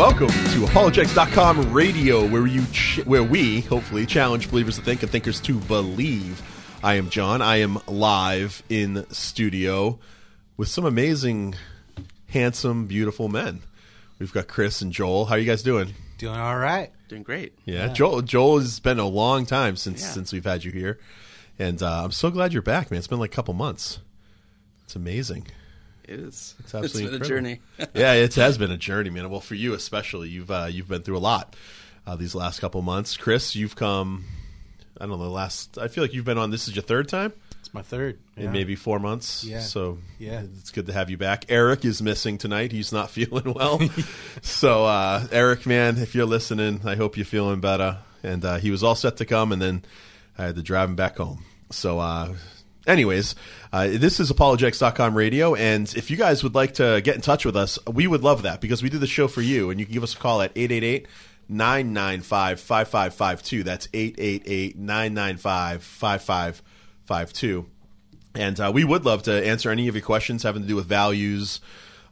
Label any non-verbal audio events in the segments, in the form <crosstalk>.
welcome to apologetics.com radio where you ch- where we hopefully challenge believers to think and thinkers to believe. I am John. I am live in studio with some amazing handsome beautiful men. We've got Chris and Joel. How are you guys doing? Doing all right. Doing great. Yeah, Joel Joel has been a long time since Yeah. since we've had you here. And uh, I'm so glad you're back, man. It's been like a couple months. It's amazing. It is. It's absolutely been a journey. <laughs> yeah, it has been a journey, man. Well, for you especially, you've uh, you've been through a lot uh, these last couple months. Chris, you've come. I don't know. The last, I feel like you've been on. This is your third time It's my third. in maybe four months. Yeah. So Yeah. it's good to have you back. Eric is missing tonight. He's not <laughs> feeling well. so uh, Eric, man, if you're listening, I hope you're feeling better. And uh, he was all set to come, and then I had to drive him back home. So. Uh, Anyways, uh, this is apologetics.com radio, and if you guys would like to get in touch with us, we would love that because we do the show for you, and you can give us a call at 888 995 5552. That's 888 995 5552. And uh, we would love to answer any of your questions having to do with values,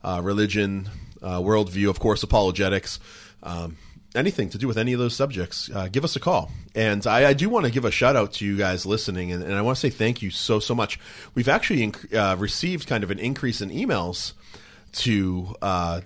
uh, religion, uh, worldview, of course, apologetics, um, anything to do with any of those subjects. Uh, give us a call. And I, I do want to give a shout out to you guys listening, and, and I want to say thank you so so much. We've actually inc- uh, received kind of an increase in emails to uh,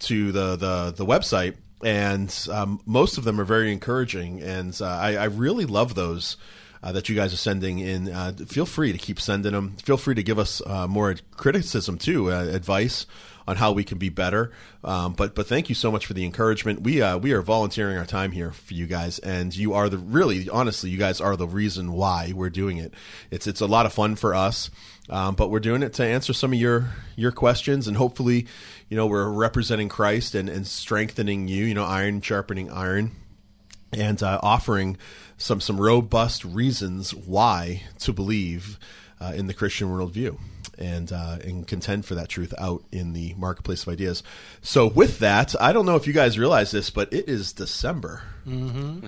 to the, the the website, and um, most of them are very encouraging, and uh, I, I really love those. Uh, that you guys are sending in. Uh, feel free to keep sending them. Feel free to give us uh, more criticism too, uh, advice on how we can be better. Um, but but thank you so much for the encouragement. We uh, we are volunteering our time here for you guys, and you are the really honestly, you guys are the reason why we're doing it. It's it's a lot of fun for us, um, but we're doing it to answer some of your your questions, and hopefully, you know, we're representing Christ and and strengthening you. You know, iron sharpening iron and uh, offering some some robust reasons why to believe uh, in the Christian worldview and uh, and contend for that truth out in the marketplace of ideas. So with that, I don't know if you guys realize this, but it is December. Mm-hmm.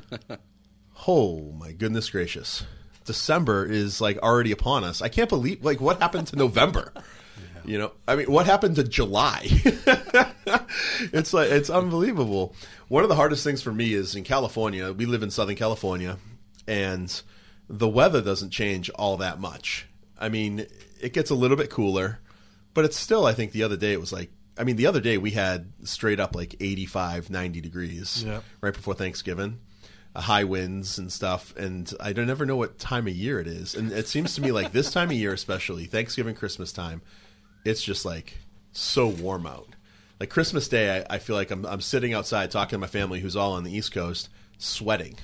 <laughs> oh my goodness gracious! December is like already upon us. I can't believe like what happened to November. You know, I mean, what happened to July? <laughs> it's like it's unbelievable. One of the hardest things for me is in California. We live in Southern California, and the weather doesn't change all that much. I mean, it gets a little bit cooler, but it's still. I think the other day it was like. I mean, the other day we had straight up like 85, 90 degrees right before Thanksgiving. Uh, high winds and stuff, and I don't never know what time of year it is. And it seems to me like this time of year, especially Thanksgiving, Christmas time, it's just like so warm out. Like Christmas Day, I, I feel like I'm, I'm sitting outside talking to my family who's all on the East Coast, sweating.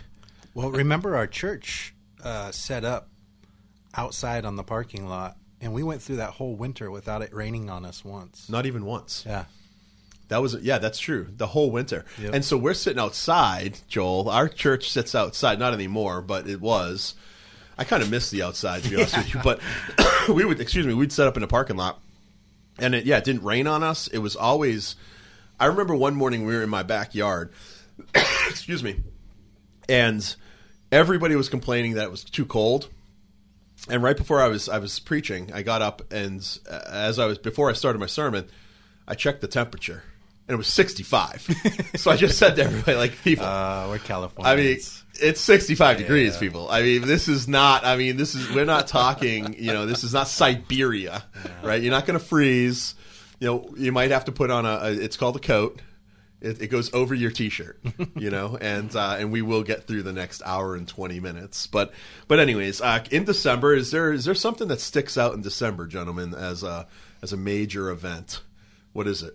Well, remember our church uh, set up outside on the parking lot, and we went through that whole winter without it raining on us once. Not even once. Yeah. That was yeah, that's true. The whole winter, Yep. and so we're sitting outside. Joel, our church sits outside, not anymore, but it was. I kind of miss the outside to be honest <laughs> with you, but <coughs> we would excuse me, we'd set up in a parking lot, and it yeah, it didn't rain on us. It was always. I remember one morning we were in my backyard. <coughs> excuse me, and everybody was complaining that it was too cold. And right before I was I was preaching, I got up and uh, as I was before I started my sermon, I checked the temperature and it was 65. <laughs> so I just said to everybody like people Uh, we're California. I mean, it's 65 degrees, people. I mean, this is not. I mean, this is. We're not talking. <laughs> You know, this is not Siberia, right? You're not going to freeze. You know, you might have to put on a. a it's called a coat. It, it goes over your t-shirt, <laughs> you know, and uh, and we will get through the next hour and 20 minutes. But but anyways, uh, in December, is there is there something that sticks out in December, gentlemen, as a as a major event? What is it?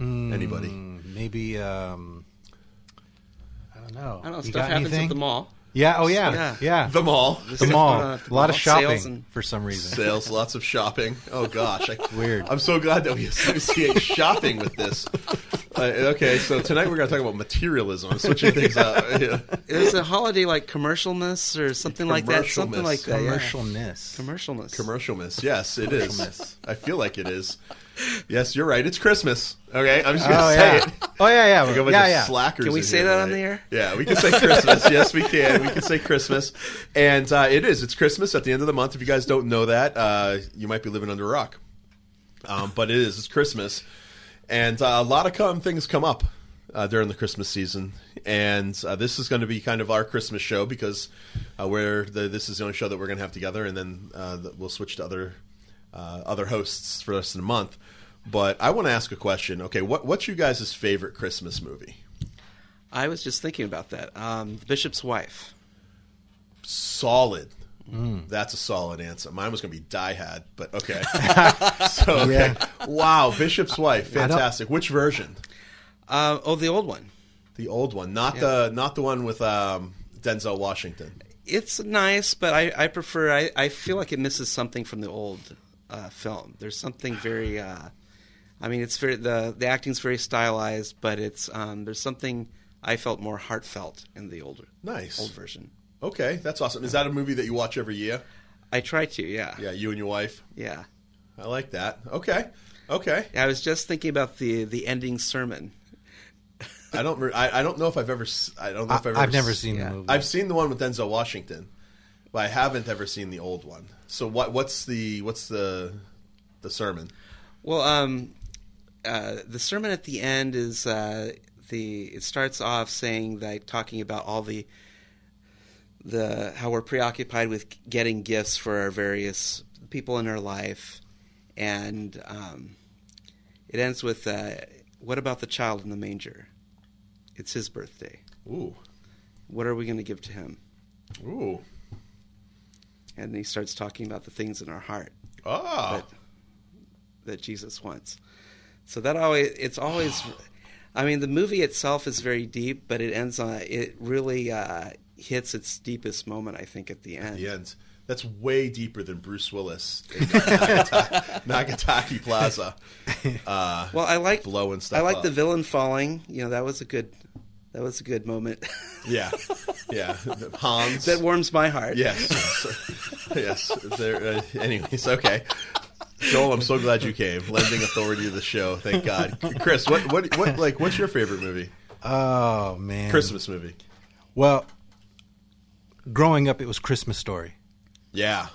Anybody? Mm, maybe. Um, I don't know. I don't know. You Stuff got happens anything? at the mall. Yeah. Oh yeah. Yeah. Yeah. The mall. The mall. going on at the a lot of mall, sales shopping and- for some reason. sales, lots of shopping. Oh gosh, I, <laughs> Weird. I'm so glad that we associate shopping with this. Uh, okay, so tonight we're going to talk about materialism. I'm switching things up. <laughs> Yeah. Is a holiday like commercialness or something like that? Something like that. yeah. Commercialness. Commercialness. Commercialness, yes, it is. Commercialness. I feel like it is. Yes, you're right. It's Christmas. Okay, I'm just going to Oh say yeah. it. Oh yeah. Yeah. Like a bunch yeah. of Yeah. slackers. Can we say here that on the air? Yeah, we can say Christmas. <laughs> yes, we can. We can say Christmas, and uh, it is. It's Christmas at the end of the month. If you guys don't know that, uh, you might be living under a rock. Um, but it is. It's Christmas, and uh, a lot of come things come up uh, during the Christmas season, and uh, this is going to be kind of our Christmas show because uh, we're the, this is the only show that we're going to have together, and then uh, the, we'll switch to other uh, other hosts for the rest of the month. But I want to ask a question. Okay, what what's you guys' favorite Christmas movie? I was just thinking about that. Um, the Bishop's Wife. Solid. Mm. That's a solid answer. Mine was going to be Die Hard, but okay. <laughs> <laughs> so okay. Yeah. wow, Bishop's Wife, fantastic. Which version? Uh, oh, the old one. The old one, not Yeah. the not the one with um, Denzel Washington. It's nice, but I, I prefer. I, I feel like it misses something from the old uh, film. There's something very. Uh, I mean, it's very the the acting's very stylized, but it's um, there's something I felt more heartfelt in the older Nice. old version. Okay, that's awesome. Is that a movie that you watch every year? I try to, yeah, Yeah, you and your wife. yeah. I like that. Okay, okay. I was just thinking about the the ending sermon. I don't. re- I, I don't know if I've ever. s- I don't know if I've I've never s- seen yeah. the movie. I've seen the one with Denzel Washington, but I haven't ever seen the old one. So what? What's the? What's the? The sermon. Well, um, uh, the sermon at the end is uh, the. It starts off saying that talking about all the the how we're preoccupied with getting gifts for our various people in our life, and um, it ends with uh, what about the child in the manger? It's his birthday. Ooh, What are we going to give to him? ooh, And he starts talking about the things in our heart. ah, that that Jesus wants. So that always it's always I mean the movie itself is very deep, but it ends on it really uh, hits its deepest moment I think at the end. At the end. That's way deeper than Bruce Willis in Nagataki, <laughs> Nagataki Plaza. Uh, Well, I like blowing stuff I like the villain falling. You know that was a good that was a good moment. <laughs> yeah, yeah. <laughs> Hans. that warms my heart. Yes. yes. There, uh, anyways, okay. Joel, I'm so glad you came, lending authority to the show. Thank God. Chris, what, what, what, like, what's your favorite movie? oh man, Christmas movie. Well, growing up, it was Christmas Story. Yeah.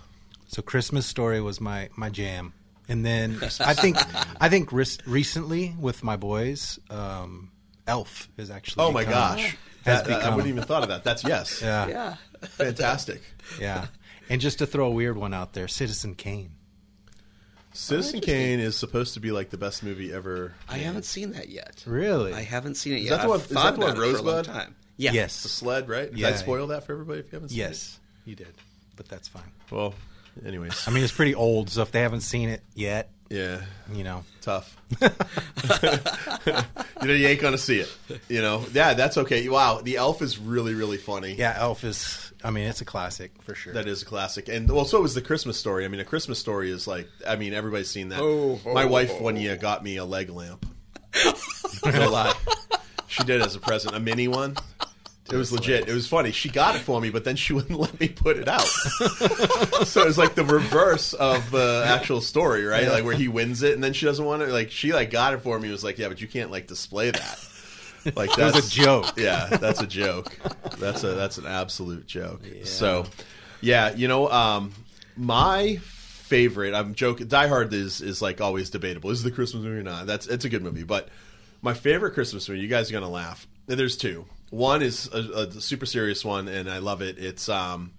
So Christmas Story was my my jam, and then I think I think res- recently with my boys, um, Elf has actually. Oh my become- gosh. has That- that- I wouldn't even thought of that. That's yes. yeah, Yeah. Fantastic. yeah. And just to throw a weird one out there, Citizen Kane. Citizen. Kane is supposed to be like the best movie ever. I haven't seen that yet. Really? I haven't seen it Is yet. that the one- I've is thought that the one about it for a long Rosebud? time. Yeah. The sled, right? Did Yeah. I spoil that for everybody if you haven't seen it? Yes, you did, but that's fine. it? Well, anyways. I mean, it's pretty old, so if they haven't seen it yet, Yeah. you know, tough. <laughs> you know, you ain't gonna see it. You know, yeah, that's okay. Wow, the elf is really, really funny. yeah, Elf is. I mean, it's a classic for sure. That is a classic, and well, so is the Christmas story. I mean, a Christmas story is like, I mean, everybody's seen that. Oh, My oh, wife oh. one year got me a leg lamp. no lie, she did as a present, a mini one. It was legit. It was funny. She got it for me, but then she <laughs> wouldn't let me put it out. <laughs> so it was like the reverse of the actual story, right? Like where he wins it, and then she doesn't want it. Like she like got it for me. Was like, yeah, but you can't like display that. <laughs> Like that's a joke. Yeah, that's a joke. That's a that's an absolute joke. So, yeah, you know, um, my favorite. I'm joking. Die Hard is is like always debatable. Is it the Christmas movie or not? That's it's a good movie, but my favorite Christmas movie. You guys are gonna laugh. And There's two. One is a, a super serious one, and I love it. It's um,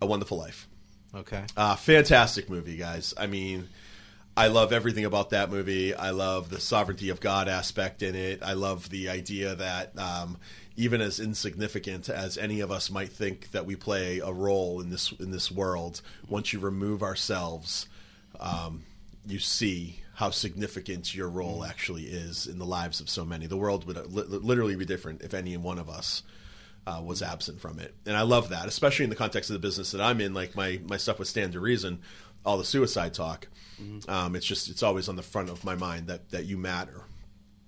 A Wonderful Life. okay. Uh, fantastic movie, guys. I mean, I love everything about that movie. I love the sovereignty of God aspect in it. I love the idea that um, even as insignificant as any of us might think that we play a role in this in this world, once you remove ourselves, um, you see how significant your role actually is in the lives of so many. The world would li- literally be different if any one of us uh, was absent from it. And I love that, especially in the context of the business that I'm in, like my, my stuff with Stand to Reason, all the suicide talk. Um, it's just, it's always on the front of my mind that, that you matter.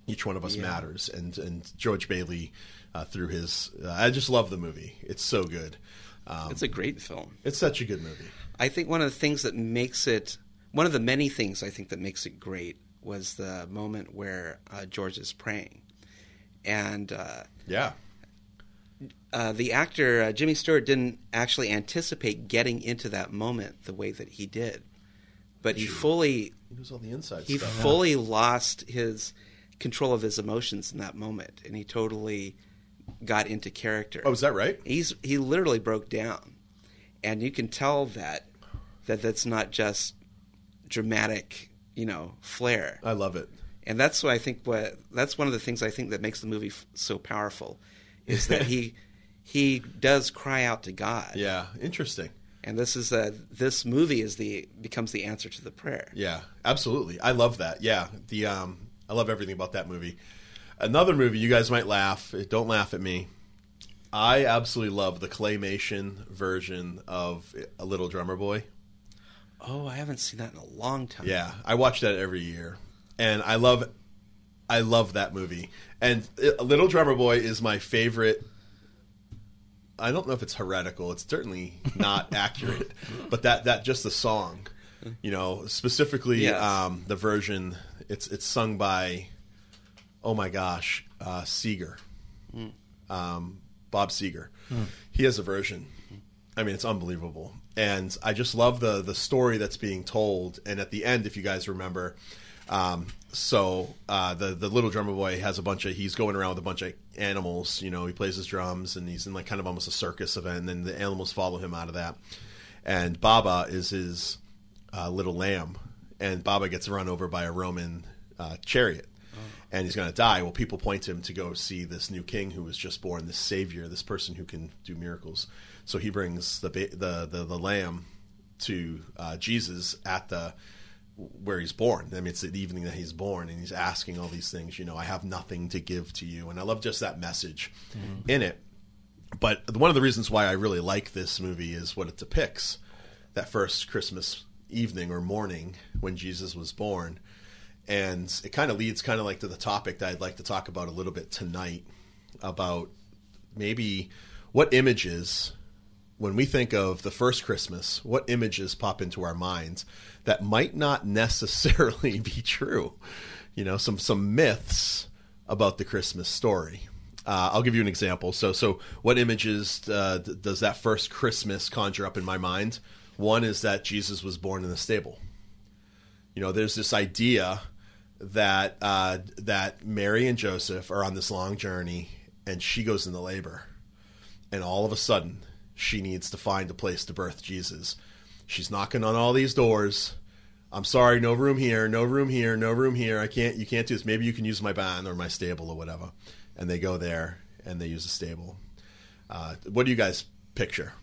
Each one of us matters. And, and George Bailey, uh, through his, uh, I just love the movie. It's so good. Um, It's a great film. it's such a good movie. I think one of the things that makes it one of the many things I think that makes it great was the moment where uh, George is praying, and uh, Yeah. Uh, the actor uh, Jimmy Stewart didn't actually anticipate getting into that moment the way that he did, but he fully He knows all the inside he stuff. fully lost his control of his emotions in that moment, and he totally got into character. Oh, is that right? He's he literally broke down, and you can tell that that that's not just dramatic, you know, flair. I love it. And that's why I think what that's one of the things I think that makes the movie f- so powerful is that he <laughs> he does cry out to God. Yeah, interesting. And this is a this movie is the becomes the answer to the prayer. Yeah, absolutely. I love that. Yeah, the um, I love everything about that movie. Another movie you guys might laugh. Don't laugh at me. I absolutely love the claymation version of A Little Drummer Boy. Oh, I haven't seen that in a long time. Yeah, I watch that every year, and I love, I love that movie. And A Little Drummer Boy is my favorite. I don't know if it's heretical. It's certainly not <laughs> accurate, but that that just the song, you know, specifically Yes. um, the version. It's it's sung by, oh my gosh, uh, Seger, um, Bob Seger. He has a version. I mean, it's unbelievable, and I just love the the story that's being told. And at the end, if you guys remember, um, so uh, the the little drummer boy has a bunch of he's going around with a bunch of animals. You know, he plays his drums, and he's in like kind of almost a circus event. And then the animals follow him out of that. And Baba is his uh, little lamb, and Baba gets run over by a Roman uh, chariot and he's going to die. Well, people point him to go see this new king who was just born, this savior, this person who can do miracles. So he brings the ba- the, the the lamb to uh, Jesus at the where he's born. I mean, it's the evening that he's born, and he's asking all these things. You know, I have nothing to give to you, and I love just that message mm-hmm. in it. But one of the reasons why I really like this movie is what it depicts that first Christmas evening or morning when Jesus was born. And it kind of leads kind of like to the topic that I'd like to talk about a little bit tonight about maybe what images when we think of the first Christmas, what images pop into our minds that might not necessarily <laughs> be true? You know, some some myths about the Christmas story. Uh, I'll give you an example. So, so what images uh, does that first Christmas conjure up in my mind? One is that Jesus was born in a stable. You know, there's this idea that uh, that Mary and Joseph are on this long journey, and she goes into labor, and all of a sudden she needs to find a place to birth Jesus. She's knocking on all these doors. I'm sorry, no room here, no room here, no room here. I can't. You can't do this. Maybe you can use my barn or my stable or whatever. And they go there and they use the stable. Uh, what do you guys picture?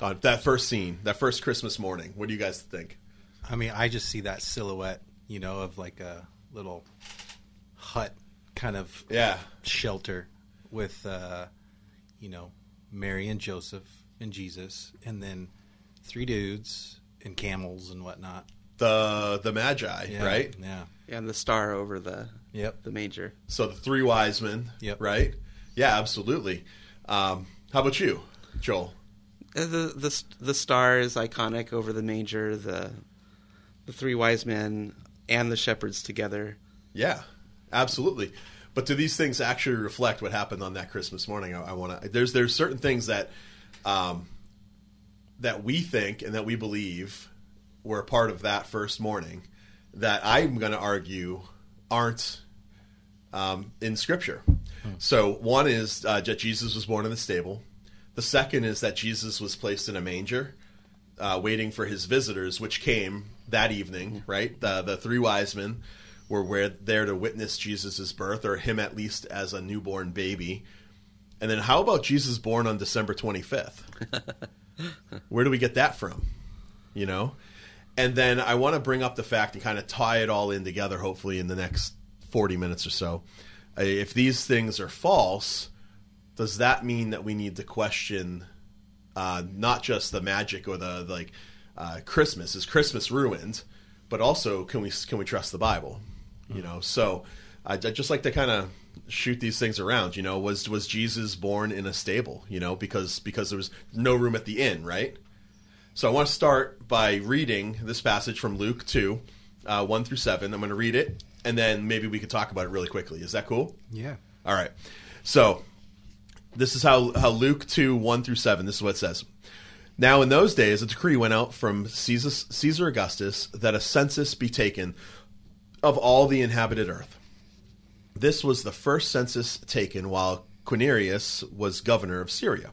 Uh, that first scene, that first Christmas morning. What do you guys think? I mean, I just see that silhouette, you know, of like a little hut kind of Yeah, shelter with, uh, you know, Mary and Joseph and Jesus, and then three dudes and camels and whatnot. the the Magi, Yeah, right? Yeah. And the star over the Yep. the manger. So the three wise men, Yep. right? Yeah, absolutely. Um, how about you, Joel? Uh, The the the star is iconic over the manger. The the three wise men and the shepherds together. Yeah, absolutely. But do these things actually reflect what happened on that Christmas morning? I, I want to. There's there's certain things that um, that we think and that we believe were a part of that first morning that I'm going to argue aren't um, in Scripture. So one is uh, that Jesus was born in the stable. The second is that Jesus was placed in a manger, uh, waiting for his visitors, which came that evening. Right, the the three wise men were were there to witness Jesus' birth, or him at least as a newborn baby. And then, how about Jesus born on December twenty fifth? <laughs> Where do we get that from? You know, and then I want to bring up the fact and kind of tie it all in together. Hopefully, in the next forty minutes or so, if these things are false, does that mean that we need to question uh, not just the magic or the like uh, Christmas? Is Christmas ruined? But also, can we can we trust the Bible? You know, so I just like to kind of shoot these things around. You know, was was Jesus born in a stable? You know, because because there was no room at the inn, right? So I want to start by reading this passage from Luke two, uh, one through seven. I'm going to read it, and then maybe we could talk about it really quickly. Is that cool? Yeah. All right. So this is how, how Luke 2, 1 through 7, this is what it says. Now, in those days, a decree went out from Caesar, Caesar Augustus that a census be taken of all the inhabited earth. This was the first census taken while Quirinius was governor of Syria.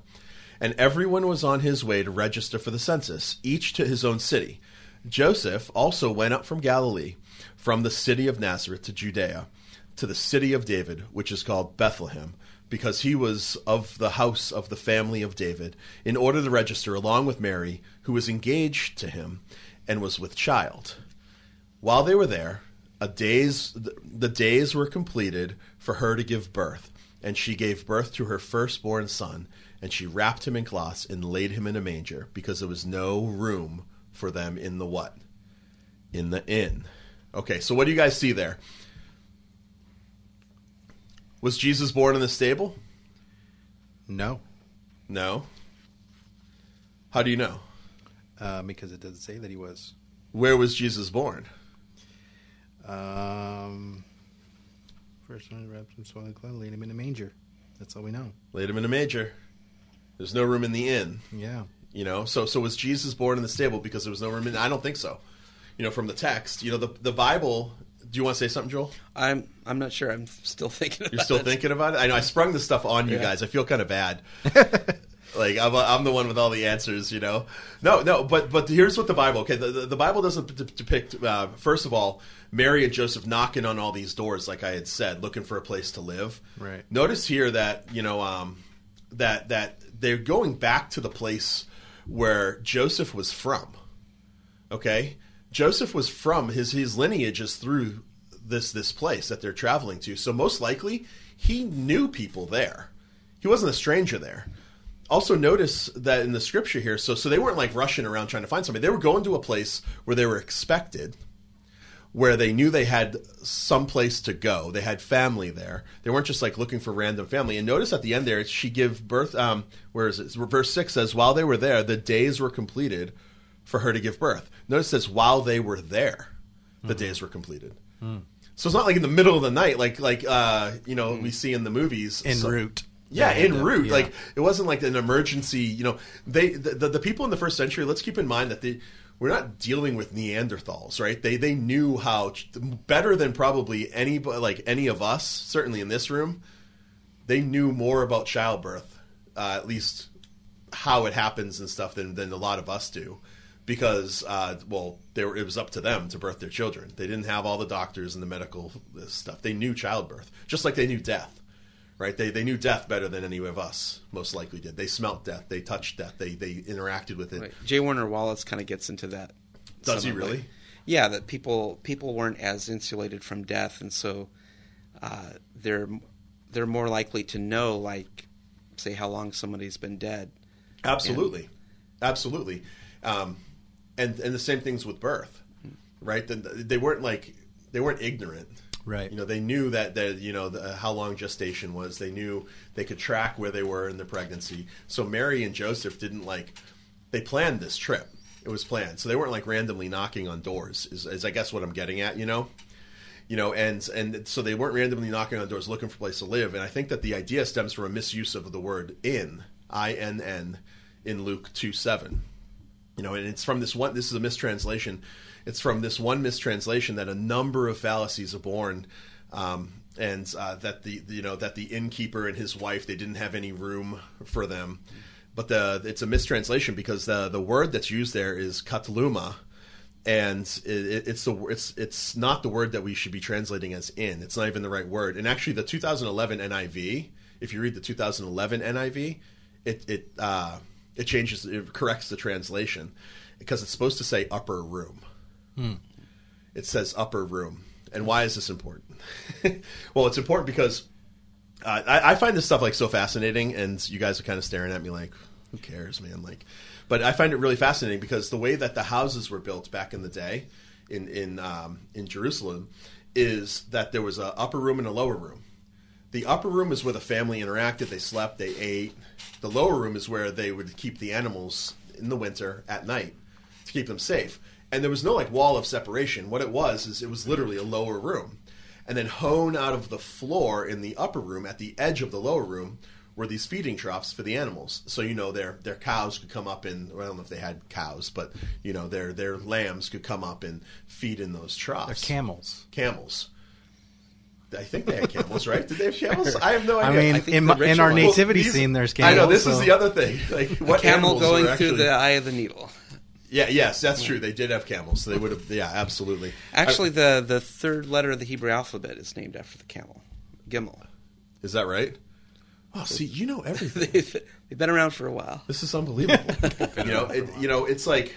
And everyone was on his way to register for the census, each to his own city. Joseph also went up from Galilee, from the city of Nazareth to Judea, to the city of David, which is called Bethlehem, because he was of the house of the family of David, in order to register along with Mary, who was engaged to him and was with child. While they were there, a days the days were completed for her to give birth, and she gave birth to her firstborn son, and she wrapped him in cloths and laid him in a manger, because there was no room for them in the what? In the inn. Okay, so what do you guys see there? Was Jesus born in the stable? No, No. How do you know? uh, because it doesn't say that he was. Where was Jesus born? Um, first one wrapped in swaddling cloth, laid him in a manger. That's all we know. Laid him in a manger. There's no room in the inn. Yeah. You know, so so was Jesus born in the stable because there was no room in? I don't think so. You know, from the text, you know, the the Bible. Do you want to say something, Joel? I'm I'm not sure. I'm still <laughs> thinking. About You're still it. thinking about it. I know I sprung this stuff on you Yeah. guys. I feel kind of bad. <laughs> like I'm, I'm the one with all the answers, you know. No, no, but but here's what the Bible. Okay, the, the, the Bible doesn't depict. Uh, first of all, Mary and Joseph knocking on all these doors, like I had said, looking for a place to live. Right. Notice here that you know um, that that they're going back to the place where Joseph was from. Okay, Joseph was from his his lineage is through this this place that they're traveling to. So most likely he knew people there. He wasn't a stranger there. Also notice that in the scripture here, so so they weren't like rushing around trying to find somebody. They were going to a place where they were expected, where they knew they had some place to go. They had family there. They weren't just like looking for random family. And notice at the end there, she give birth. Um, where is it? Verse six says, "While they were there, the days were completed for her to give birth." Notice it says, "While they were there, the days were completed." So it's not like in the middle of the night, like like uh, you know we see in the movies. En So- route. Yeah, en to- route. yeah. Like it wasn't like an emergency. You know, they the, the, the people in the first century. Let's keep in mind that they we're not dealing with Neanderthals, right? They they knew how better than probably any like any of us, certainly in this room. They knew more about childbirth, uh, at least how it happens and stuff than than a lot of us do. Because, uh, well, they were, it was up to them to birth their children. They didn't have all the doctors and the medical stuff. They knew childbirth, just like they knew death right? They, they knew death better than any of us most likely did. They smelt death. They touched death. They they interacted with it. Right. J. Warner Wallace kind of gets into that. Does he really? like- yeah, that people people weren't as insulated from death, and so uh, they're they're more likely to know, like, say, how long somebody's been dead. Absolutely, absolutely, um, and and the same things with birth, right? The- They weren't like they weren't ignorant. Right. You know, they knew that that you know the, how long gestation was. They knew they could track where they were in the pregnancy. So Mary and Joseph didn't like they planned this trip. It was planned, so they weren't like randomly knocking on doors. Is, is I guess what I'm getting at. You know, you know, and and so they weren't randomly knocking on doors looking for a place to live. And I think that the idea stems from a misuse of the word "in" I N N in Luke two seven you know and it's from this one this is a mistranslation it's from this one mistranslation that a number of fallacies are born um, and uh, that the you know that the innkeeper and his wife they didn't have any room for them. But the it's a mistranslation because the the word that's used there is kataluma and it, it- it's the it's it's not the word that we should be translating as in. It's not even the right word. And actually the 2011 NIV if you read the 2011 NIV it it uh, it changes it corrects the translation because it's supposed to say upper room it says upper room and why is this important <laughs> well it's important because uh, I, I find this stuff like so fascinating, and you guys are kind of staring at me like, "Who cares, man?" Like, but I find it really fascinating because the way that the houses were built back in the day in in um, in Jerusalem is that there was a upper room and a lower room. The upper room is where the family interacted, they slept, they ate. The lower room is where they would keep the animals in the winter at night to keep them safe. And there was no like wall of separation. What it was is it was literally a lower room. And then hone out of the floor in the upper room at the edge of the lower room were these feeding troughs for the animals. So you know their their cows could come up and well, I don't know if they had cows, but you know their their lambs could come up and feed in those troughs. They're camels. Camels. I think they had camels, right? Did they have camels? I have no I idea. mean, I think in, in our ritual- nativity These- scene, there's camels. I know this so- is the other thing. Like what Camel going through actually- the eye of the needle. Yeah, yes, that's true. They did have camels. So they would have. Yeah, absolutely. Actually, the the third letter of the Hebrew alphabet is named after the camel, Gimel. is that right? Oh, see, you know everything. <laughs> They've, they've been around for a while. This is unbelievable. <laughs> you know, it, you know, it's like,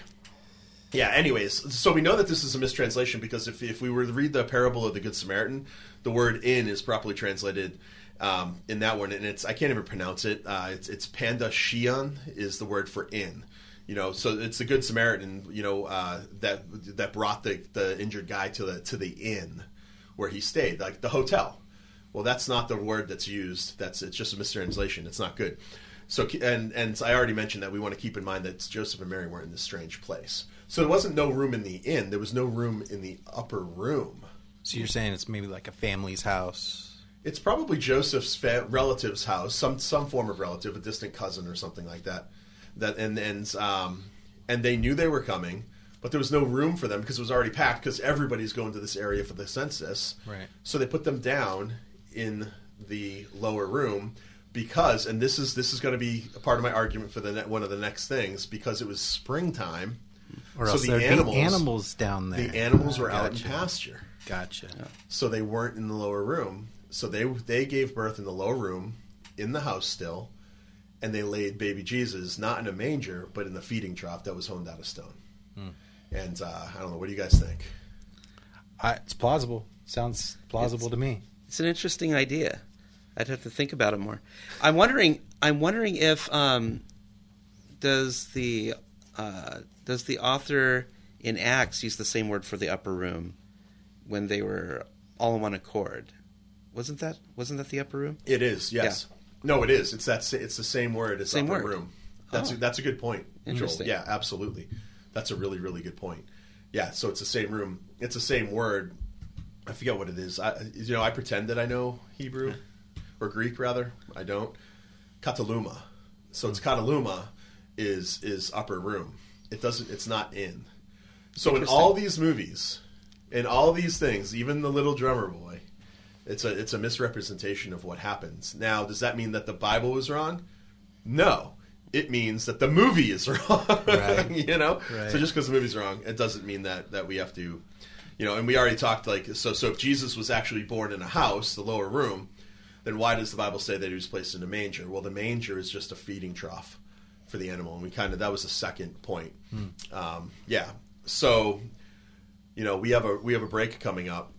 yeah. Anyways, so we know that this is a mistranslation because if if we were to read the parable of the Good Samaritan, the word "in" is properly translated um, in that one, and it's I can't even pronounce it. Uh, it's it's pandocheion is the word for "in." You know, so it's the Good Samaritan. You know uh, that that brought the the injured guy to the to the inn where he stayed, like the hotel. Well, that's not the word that's used. That's it's just a mistranslation. It's not good. So and and I already mentioned that we want to keep in mind that Joseph and Mary weren't in this strange place. So there wasn't no room in the inn. There was no room in the upper room. So you're saying it's maybe like a family's house. It's probably Joseph's fa- relative's house, some some form of relative, a distant cousin or something like that. That and and um, and they knew they were coming, but there was no room for them because it was already packed because everybody's going to this area for the census. Right. So they put them down in the lower room because, and this is this is going to be a part of my argument for the ne- one of the next things because it was springtime. Or So else the animals- be animals down there. The animals were out in pasture Gotcha. so they weren't in the lower room. So they they gave birth in the lower room, in the house still, and they laid baby Jesus not in a manger, but in the feeding trough that was honed out of stone. And uh, I don't know. What do you guys think? I, it's plausible. Sounds plausible It's- to me. It's an interesting idea. I'd have to think about it more. I'm wondering. I'm wondering if um, does the uh, does the author in Acts use the same word for the upper room when they were all in one accord? Wasn't that wasn't that the upper room? It is yes. No, it is. It's that. It's the same word. It's Same upper word. room. Oh. That's Oh. a, that's a good point. Joel. Yeah, absolutely. That's a really really good point. Yeah. So it's the same room. It's the same word. I forget what it is. I, you know, I pretend that I know Hebrew or Greek rather. I don't. Kataluma. So it's hmm. Kataluma is is upper room. It doesn't. It's not in. So in all these movies, in all these things, even the little drummer boy, it's a it's a misrepresentation of what happens. Now, does that mean that the Bible was wrong? No. It means that the movie is <laughs> wrong. Right. <laughs> you know? Right. So just because the movie's wrong, it doesn't mean that that we have to you know, and we already talked like so so if Jesus was actually born in a house, the lower room, then why does the Bible say that he was placed in a manger? Well, the manger is just a feeding trough for the animal, and we kind of that was the second point. Um, yeah, so you know we have a we have a break coming up,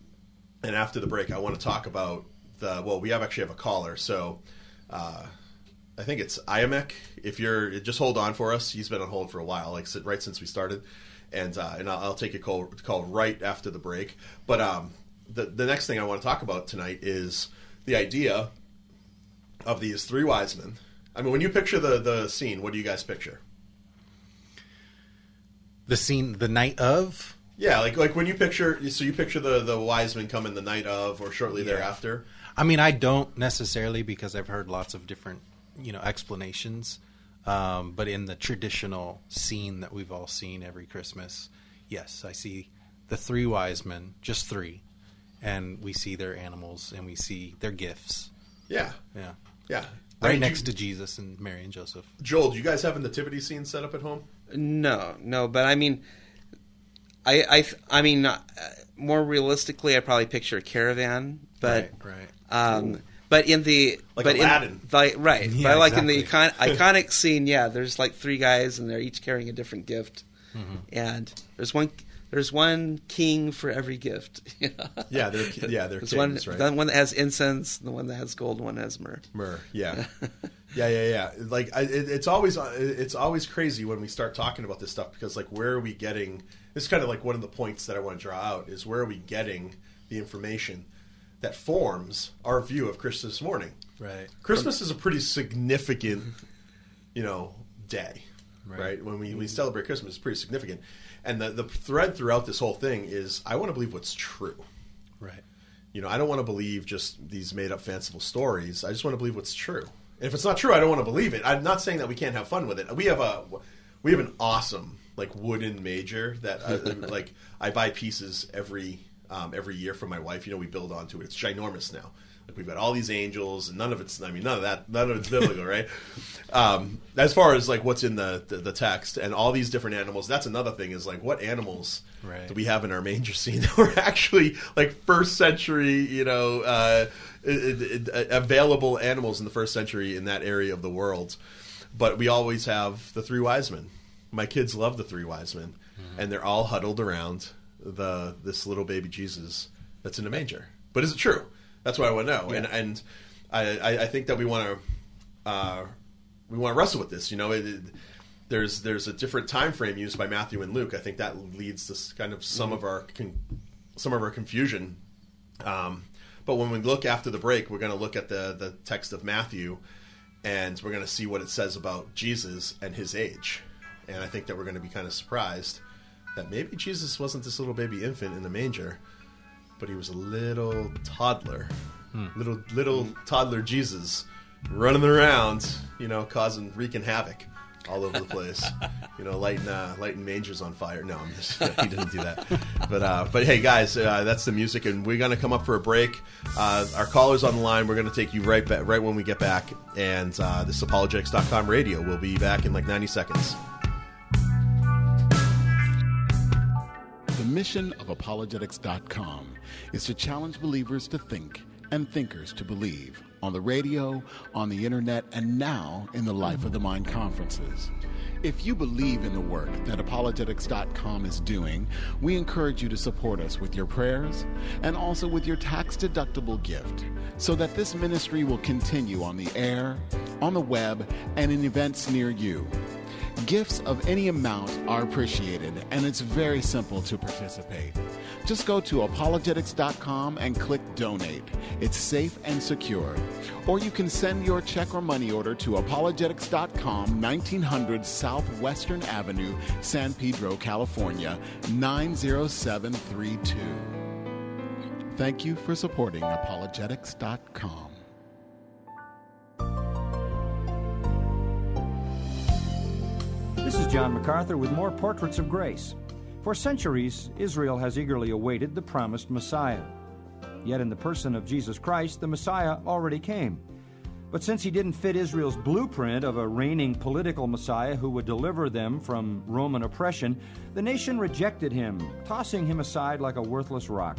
and after the break, I want to talk about the well, we have actually have a caller, so. Uh, I think it's IAMEC. If you're, just hold on for us. He's been on hold for a while, like right since we started, and uh, and I'll, I'll take a call call right after the break. But um, the the next thing I want to talk about tonight is the idea of these three wise men. I mean, when you picture the the scene, what do you guys picture? The scene, the night of. Yeah, like like when you picture, so you picture the the wise men come in the night of or shortly Yeah. thereafter. I mean, I don't necessarily because I've heard lots of different, you know, explanations. Um, but in the traditional scene that we've all seen every Christmas, yes, I see the three wise men, just three, and we see their animals and we see their gifts. Yeah, Yeah, yeah. I right mean, next do- to Jesus and Mary and Joseph. Joel. Do you guys have a nativity scene set up at home? No, no, but I mean, I, I, I mean, uh, more realistically, I probably picture a caravan, but, right, right. um, but in the Like but Aladdin. in, like, right, <laughs> Yeah, but like in the icon, <laughs> iconic scene, yeah, there's like three guys and they're each carrying a different gift, Mm-hmm. and there's one. There's one king for every gift. you <laughs> know? Yeah, they're yeah they're There's kings, one, right? the one that has incense, the one that has gold, one that has myrrh. Myrrh, yeah, yeah, yeah, yeah. Like I, it, it's always it's always crazy when we start talking about this stuff because like where are we getting? This is kind of like one of the points that I want to draw out is where are we getting the information that forms our view of Christmas morning? Right. Christmas is a pretty significant, you know, day, right? Right. When we, we celebrate Christmas, it's pretty significant. And the, the thread throughout this whole thing is I want to believe what's true. Right. You know, I don't want to believe just these made up fanciful stories. I just want to believe what's true. And if it's not true, I don't want to believe it. I'm not saying that we can't have fun with it. We have a we have an awesome like wooden major that uh, <laughs> like I buy pieces every um, every year for my wife. You know, we build onto it. It's ginormous now. Like we've got all these angels, and none of it's. I mean, none of that. None of it's biblical, <laughs> right? Um, as far as like what's in the, the the text and all these different animals, that's another thing. Is like what animals Right. do we have in our manger scene that <laughs> were actually like first century, you know, uh, it- it- available animals in the first century in that area of the world. But we always have the three wise men. My kids love the three wise men, and they're all huddled around the this little baby Jesus that's in a manger. But is it true? That's what I want to know. And and I, I, think that we want to uh, we want to wrestle with this. You know, it, it- there's there's a different time frame used by Matthew and Luke. I think that leads to kind of some of our con- some of our confusion. Um, but when we look after the break, we're going to look at the the text of Matthew, and we're going to see what it says about Jesus and his age. And I think that we're going to be kind of surprised that maybe Jesus wasn't this little baby infant in the manger, but he was a little toddler, little little toddler Jesus, running around, you know, causing wreaking havoc all over the place. <laughs> you know, lighting uh, lighting mangers on fire. No, I'm just <laughs> he didn't do that. But uh, but hey, guys, uh, that's the music, and we're gonna come up for a break. Uh, our callers on the line. We're gonna take you right back right when we get back, and uh, this is apologetics.com radio. We'll be back in like 90 seconds. Mission of apologetics.com is to challenge believers to think and thinkers to believe on the radio, on the internet, and now in the Life of the Mind conferences. If you believe in the work that apologetics.com is doing, we encourage you to support us with your prayers and also with your tax deductible gift so that this ministry will continue on the air, on the web, and in events near you. Gifts of any amount are appreciated, and it's very simple to participate. Just go to apologetics.com and click donate. It's safe and secure. Or you can send your check or money order to apologetics.com, 1900 Southwestern Avenue, San Pedro, California, 90732. Thank you for supporting apologetics.com. John MacArthur with more Portraits of Grace. For centuries, Israel has eagerly awaited the promised Messiah. Yet, in the person of Jesus Christ, the Messiah already came. But since he didn't fit Israel's blueprint of a reigning political Messiah who would deliver them from Roman oppression, the nation rejected him, tossing him aside like a worthless rock.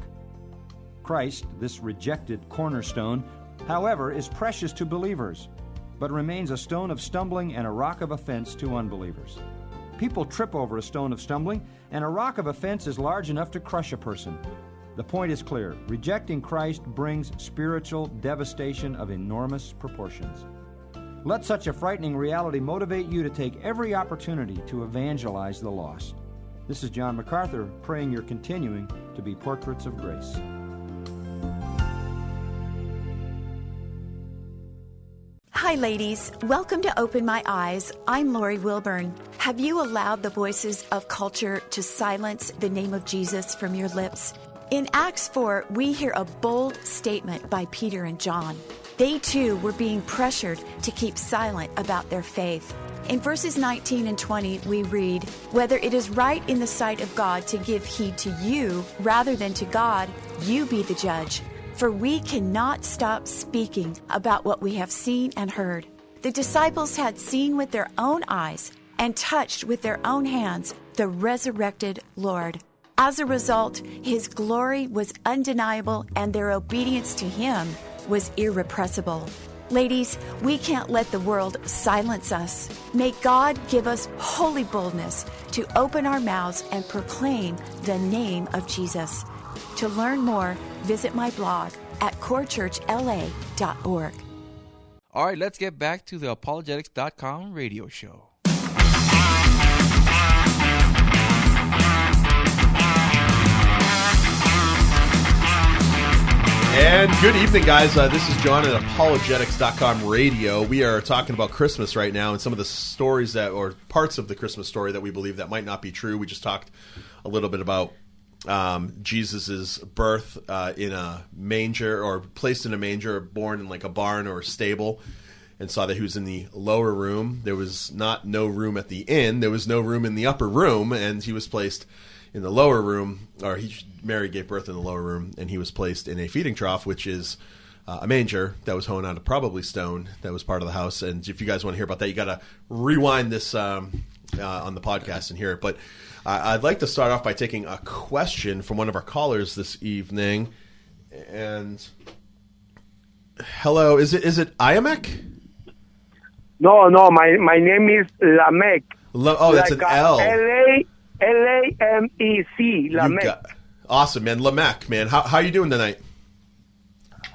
Christ, this rejected cornerstone, however, is precious to believers, but remains a stone of stumbling and a rock of offense to unbelievers. People trip over a stone of stumbling, and a rock of offense is large enough to crush a person. The point is clear rejecting Christ brings spiritual devastation of enormous proportions. Let such a frightening reality motivate you to take every opportunity to evangelize the lost. This is John MacArthur praying you're continuing to be portraits of grace. Hi, ladies. Welcome to Open My Eyes. I'm Lori Wilburn. Have you allowed the voices of culture to silence the name of Jesus from your lips? In Acts 4, we hear a bold statement by Peter and John. They too were being pressured to keep silent about their faith. In verses 19 and 20, we read, Whether it is right in the sight of God to give heed to you rather than to God, you be the judge. For we cannot stop speaking about what we have seen and heard. The disciples had seen with their own eyes and touched with their own hands the resurrected Lord. As a result, his glory was undeniable and their obedience to him was irrepressible. Ladies, we can't let the world silence us. May God give us holy boldness to open our mouths and proclaim the name of Jesus. To learn more, visit my blog at corechurchla.org. All right, let's get back to the apologetics.com radio show. And good evening, guys. Uh, this is John at apologetics.com radio. We are talking about Christmas right now and some of the stories that, or parts of the Christmas story that we believe that might not be true. We just talked a little bit about um, Jesus's birth uh, in a manger or placed in a manger, born in like a barn or a stable. and saw that he was in the lower room. There was not no room at the inn. There was no room in the upper room, and he was placed in the lower room, or he Mary gave birth in the lower room, and he was placed in a feeding trough, which is uh, a manger that was hewn out of probably stone that was part of the house. And if you guys want to hear about that, you got to rewind this um, uh, on the podcast and hear it. But I'd like to start off by taking a question from one of our callers this evening. And hello, is it is it Iamek? No, no, my my name is Lamech. Lo- oh, that's like an L. L A L A M E C. Lamech. got- awesome, man. Lamech, man. How how you doing tonight?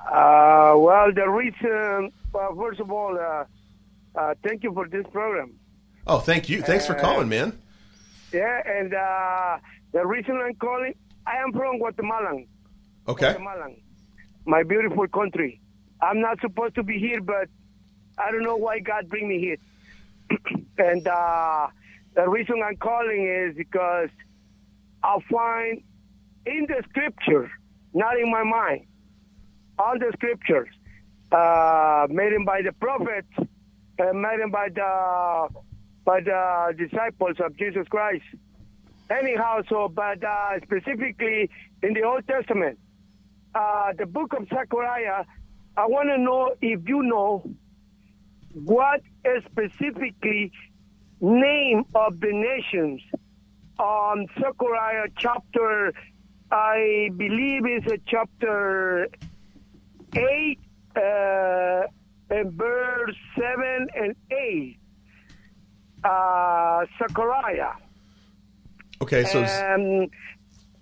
Uh, well, the reason, well, first of all, uh, uh, thank you for this program. Oh, thank you. Thanks for Uh, calling, man. Yeah, and uh, the reason I'm calling, I am from Guatemala. Okay. Guatemala, my beautiful country. I'm not supposed to be here, but I don't know why God bring me here. <clears throat> and uh, the reason I'm calling is because I find in the scripture, not in my mind, all the scriptures uh, made by the prophets, uh, made by the by the disciples of Jesus Christ. Anyhow, so but uh, specifically in the Old Testament, uh, the book of Zechariah, I want to know if you know what is specifically name of the nations on Zechariah chapter, I believe is a chapter 8 uh, and verse 7 and 8. Uh, Zechariah. Okay, so And,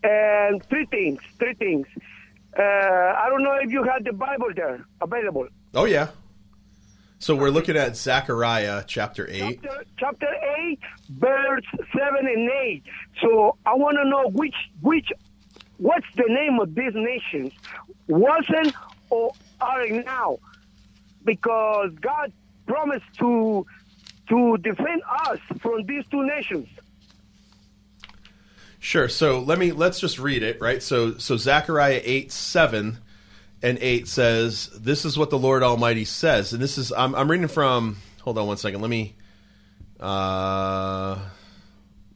and three things, three things. Uh, I don't know if you had the Bible there available. oh yeah. So we're looking at Zechariah chapter eight. Chapter, chapter 8, verse 7 and 8. So I want to know which, which, what's the name of these nations? Wasn't or are now? Because God promised to, to defend us from these two nations. Sure. So let me let's just read it, right? So so Zechariah eight seven and eight says, "This is what the Lord Almighty says," and this is I'm, I'm reading from. Hold on one second. Let me. Uh,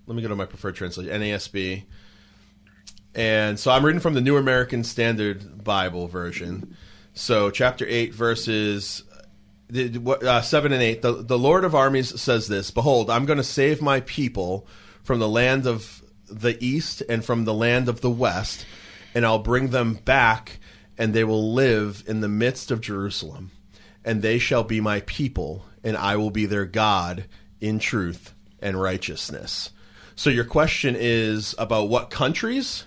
let me go to my preferred translation, NASB. And so I'm reading from the New American Standard Bible version. So chapter eight, verses the- uh, 7 and 8 the, the lord of armies says this behold i'm going to save my people from the land of the east and from the land of the west and i'll bring them back and they will live in the midst of jerusalem. And they shall be my people and i will be their god in truth and righteousness. So your question is about what countries?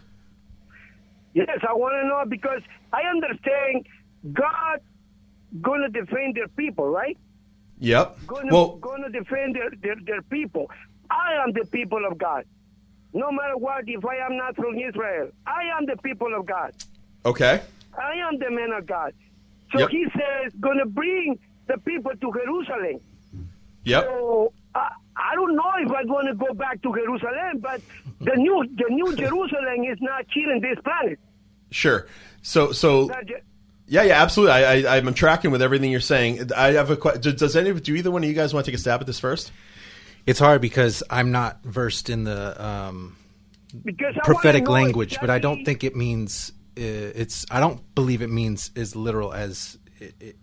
Yes, I want to know because I understand God going to defend their people, right? yep Going to, well going to defend their, their, their people. I am the people of God. No matter what, if I am not from Israel, I am the people of God. okay I am the man of God. So Yep. he says, going to bring the people to Jerusalem. yep So I, I don't know if I want to go back to Jerusalem, but the new the new <laughs> Jerusalem is not here in this planet. sure so so Not Yeah, yeah, absolutely. I, I, I'm tracking with everything you're saying. I have a question. Does any? Do either one of you guys want to take a stab at this first? It's hard because I'm not versed in the um, because prophetic language, but I don't think it means uh, it's. I don't believe it means as literal as it, it,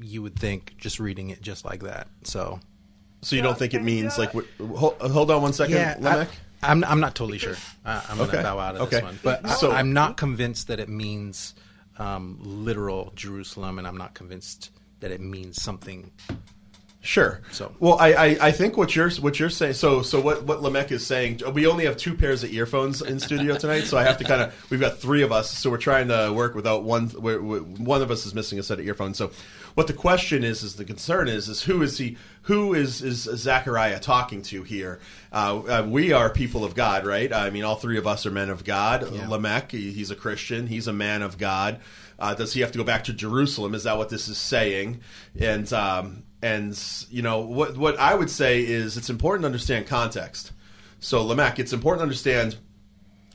you would think just reading it just like that. So So you don't think it means like? Hold, hold on one second, I, Lemech. I'm I'm not totally sure. I, I'm going to bow out of Okay. this one, but So- I, I'm not convinced that it means um, literal Jerusalem, and I'm not convinced that it means something. Sure. So- well, I, I, I think what you're what you're saying. So so what what Lemech is saying. We only have two pairs of earphones in studio tonight, so I have to kind of. We've got three of us, so we're trying to work without one. We're, we one of us is missing a set of earphones. So what the question is, is the concern is, is who is he? Who is is Zechariah talking to here? Uh, uh, we are people of God, right? I mean, all three of us are men of God. Yeah. Lamech, he- he's a Christian. He's a man of God. Uh, does he have to go back to Jerusalem? Is that what this is saying? And um, and you know what what I would say is it's important to understand context. So Lamech, it's important to understand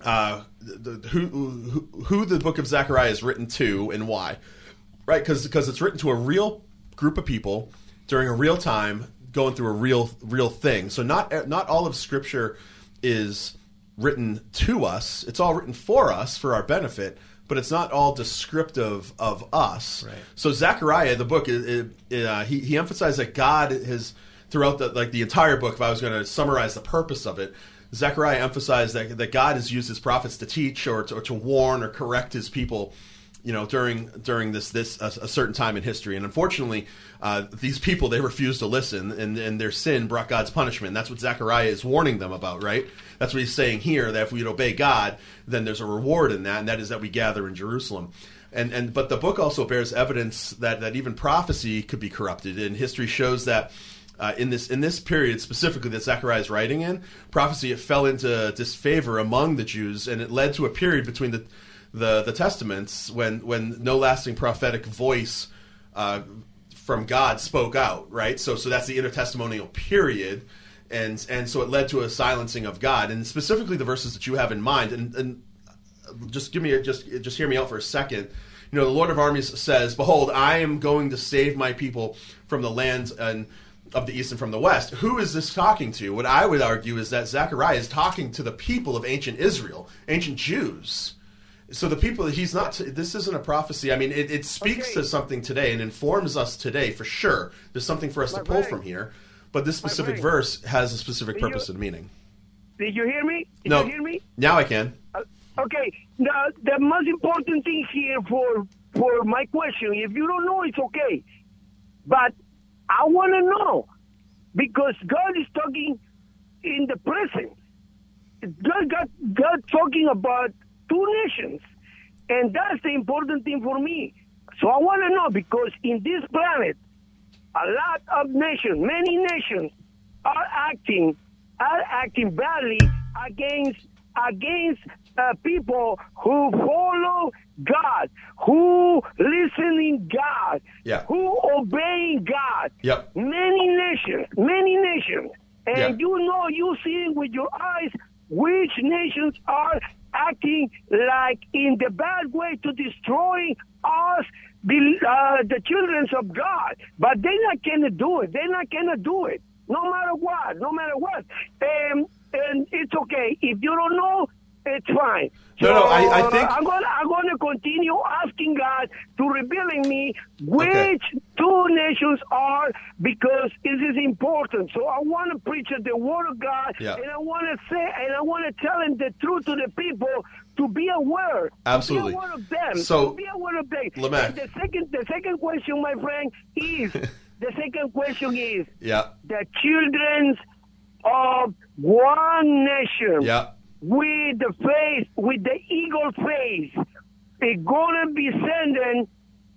uh, the, the- who, who who the book of Zechariah is written to and why, right? Because because it's written to a real group of people during a real time, going through a real real thing. So not not all of Scripture is written to us. It's all written for us for our benefit, but it's not all descriptive of us. Right. So Zechariah, the book, it, it, uh, he he emphasized that God has throughout the like the entire book. If I was going to summarize the purpose of it, Zechariah emphasized that that God has used his prophets to teach or to, or to warn or correct his people you know during during this this a, a certain time in history. And unfortunately uh, these people they refused to listen and, and their sin brought god's punishment. That's what zechariah is warning them about right? That's what he's saying here that if we obey god then there's a reward in that and that is that we gather in jerusalem. And and but the book also bears evidence that that even prophecy could be corrupted. And history shows that uh, in this in this period specifically that Zechariah is writing in, prophecy it fell into disfavor among the Jews, and it led to a period between the the, the testaments when when no lasting prophetic voice uh, from God spoke out. Right, so so that's the intertestamental period, and and so it led to a silencing of God, and specifically the verses that you have in mind, and, and just give me a, just just hear me out for a second. You know, the Lord of Armies says, "Behold, I am going to save my people from the lands and." of the east and from the west. Who is this talking to? What I would argue is that Zechariah is talking to the people of ancient Israel, ancient Jews. So the people he's not. This isn't a prophecy. I mean, it, it speaks Okay. to something today and informs us today for sure. There's something for us My to pull friend. from here, but this specific verse has a specific you- purpose and meaning. Did you hear me? Did No, you hear me? now I can. Uh, okay. The, the most important thing here for for my question, if you don't know, it's okay. But I want to know because God is talking in the present. God, God, God talking about two nations, and that's the important thing for me. So I want to know because in this planet, a lot of nations, many nations, are acting are acting badly against against uh, people who follow God, who listening God, Yeah. who obeying God. Yep. Many nations, many nations, and Yeah. you know, you see with your eyes which nations are acting like in the bad way to destroy us, the uh, the children of God. But they're not gonna do it. They're not gonna do it, no matter what, no matter what. And and it's okay if you don't know. It's fine. No, no, I- I think- I'm gonna I'm gonna continue asking God to revealing me which Okay. two nations are because this is important. So I want to preach the word of God, Yeah. and I want to say, and I want to tell them the truth to the people to be aware. Absolutely. To be aware of them. So, to be aware of them. The second, the second question, my friend, is <laughs> the second question is Yeah. the children of one nation Yeah. With the face, with the eagle face, they're gonna be sending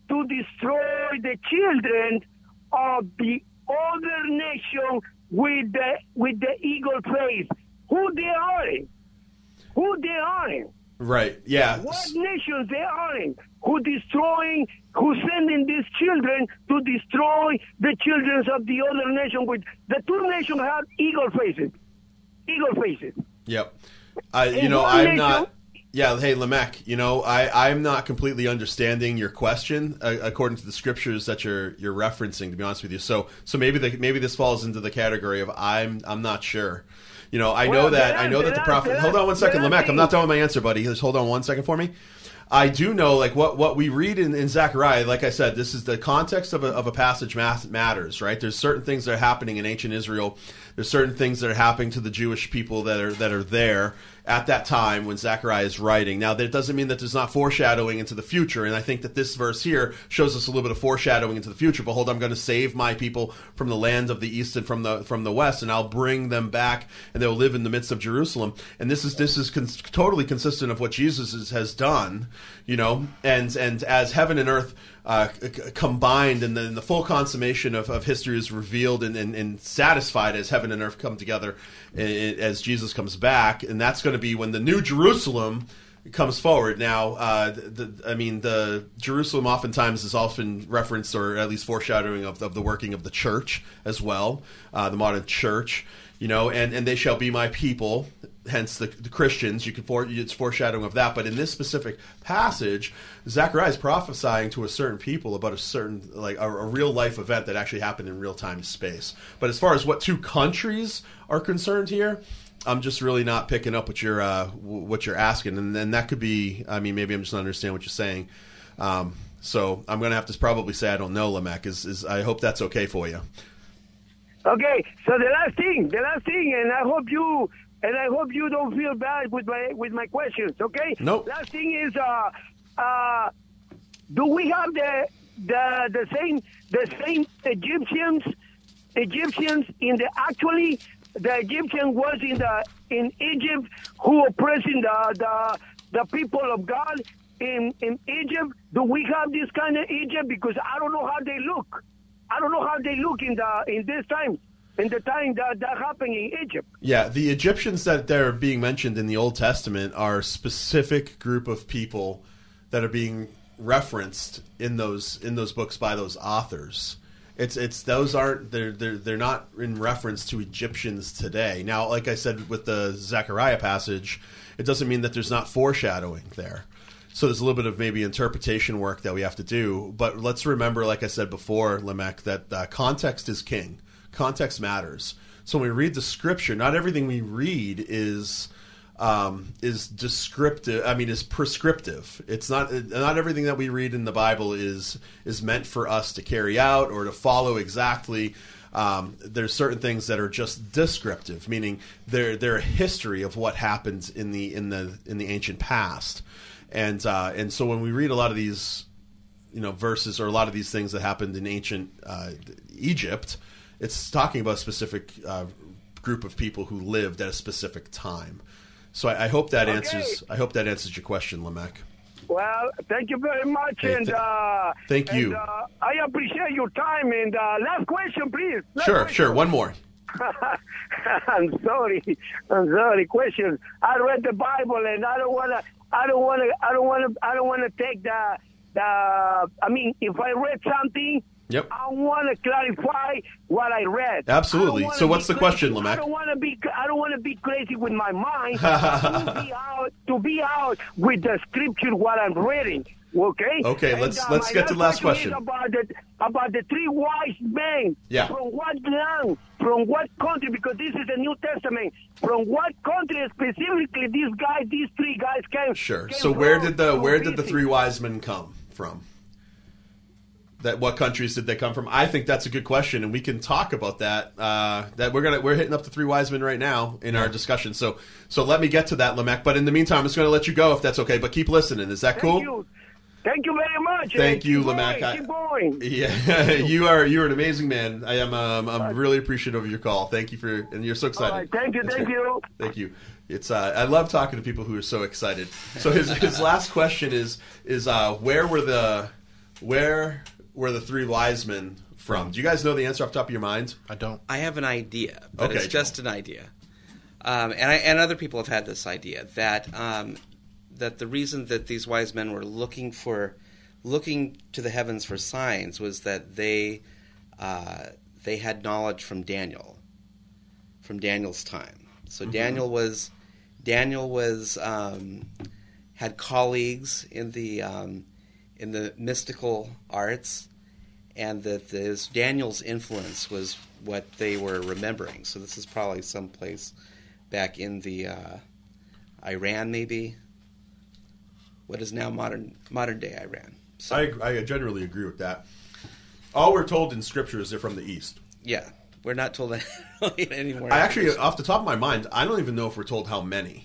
to destroy the children of the other nation with the with the eagle face. Who they are? Who they are? Right. Yeah. What nations they are? In? Who destroying? Who sending these children to destroy the children of the other nation? With the two nations have eagle faces. Eagle faces. Yep. I, you know, I'm not. Yeah. Hey, Lamech. You know, I I'm not completely understanding your question uh, according to the scriptures that you're you're referencing. To be honest with you, so so maybe the, maybe this falls into the category of I'm I'm not sure. You know, I know that I know that the prophet. Hold on one second, Lamech. I'm not done with my answer, buddy. Just hold on one second for me. I do know, like what what we read in, in Zechariah. Like I said, this is the context of a, of a passage matters, right? There's certain things that are happening in ancient Israel. There's certain things that are happening to the Jewish people that are that are there at that time when Zechariah is writing. Now, that doesn't mean that there's not foreshadowing into the future, and I think that this verse here shows us a little bit of foreshadowing into the future. Behold, I'm going to save my people from the lands of the east and from the from the west, and I'll bring them back, and they'll live in the midst of Jerusalem. And this is this is totally consistent of what Jesus is, has done, you know. And and as heaven and earth uh, combined, and then the full consummation of, of history is revealed and, and, and satisfied as heaven and earth come together as Jesus comes back, and that's going to be when the new Jerusalem comes forward. Now, uh, the, I mean, the Jerusalem oftentimes is often referenced or at least foreshadowing of, of the working of the church as well, uh, the modern church. You know, and, and they shall be my people, hence the, the Christians. You can for, it's foreshadowing of that. But in this specific passage, Zechariah is prophesying to a certain people about a certain like a, a real life event that actually happened in real time space. But as far as what two countries are concerned here. I'm just really not picking up what you're uh, what you're asking, and then that could be. I mean, maybe I'm just not understanding what you're saying. Um, so I'm going to have to probably say I don't know, Lamech. Is, is I hope that's okay for you. Okay, so the last thing, the last thing, and I hope you and I hope you don't feel bad with my with my questions. Okay. Nope. Last thing is, uh, uh, do we have the the the same the same Egyptians Egyptians in the actually the Egyptian was in the in Egypt who oppressing the the the people of God in in Egypt. Do we have this kind of Egypt? Because I don't know how they look. I don't know how they look in the in this time in the time that that happened in Egypt. Yeah, the Egyptians that they're being mentioned in the Old Testament are a specific group of people that are being referenced in those in those books by those authors. It's it's those aren't they're they're they're not in reference to Egyptians today. Now, like I said with the Zechariah passage, it doesn't mean that there's not foreshadowing there. So there's a little bit of maybe interpretation work that we have to do. But let's remember, like I said before, Lamech, that uh, context is king. Context matters. So when we read the scripture, not everything we read is um, is descriptive. I mean, is prescriptive. It's not not everything that we read in the Bible is is meant for us to carry out or to follow exactly. Um, there's certain things that are just descriptive, meaning they're they're a history of what happened in the in the in the ancient past, and uh, and so when we read a lot of these, you know, verses or a lot of these things that happened in ancient uh, Egypt, it's talking about a specific uh, group of people who lived at a specific time. So I, I hope that Okay. answers. I hope that answers your question, Lamech. Well, thank you very much, Hey, and th- uh, thank and, you. uh, I appreciate your time. And uh, last question, please. Last Sure, question. sure. One more. <laughs> I'm sorry. I'm sorry. Question. I read the Bible, and I don't want to. I don't want to. I don't want to. I don't want to take the. The. I mean, if I read something. Yep. I want to clarify what I read. Absolutely. So what's the question, crazy. Lamech? I don't want to be. I don't want to be crazy with my mind. <laughs> to be out. To be out with the scripture what I'm reading. Okay. Okay, And, let's- uh, let's get to the last question. About the about the three wise men. Yeah. From what land? From what country? Because this is the New Testament. From what country specifically these guys, these three guys came? Sure. came So where did the where did the three wise men come from? That what countries did they come from? I think that's a good question, and we can talk about that. Uh, that we're gonna we're hitting up the three wise men right now in our discussion. So so let me get to that, Lamech. But in the meantime, I'm just going to let you go if that's okay. But keep listening. Is that Thank cool? you. Thank you very much. Thank you, keep Lamech. Going, I- keep going. Yeah, <laughs> you are you are an amazing man. I am um, I'm really appreciative of your call. Thank you for and you're so excited. All right, thank you, That's thank great. you. Thank you. It's uh, I love talking to people who are so excited. So his his last question is is uh, where were the where were the three wise men from? Do you guys know the answer off the top of your mind? I don't. I have an idea, but Okay, it's just an idea. Um, and I, and other people have had this idea that um, that the reason that these wise men were looking for looking to the heavens for signs was that they uh, they had knowledge from Daniel, from Daniel's time. So Daniel was Daniel was um, had colleagues in the um, in the mystical arts, and that this Daniel's influence was what they were remembering. So this is probably someplace back in the uh, Iran, maybe. What is now modern modern day Iran? So I I generally agree with that. All we're told in scripture is they're from the east. yeah, we're not told <laughs> any more. I actually, off the top of my mind, I don't even know if we're told how many.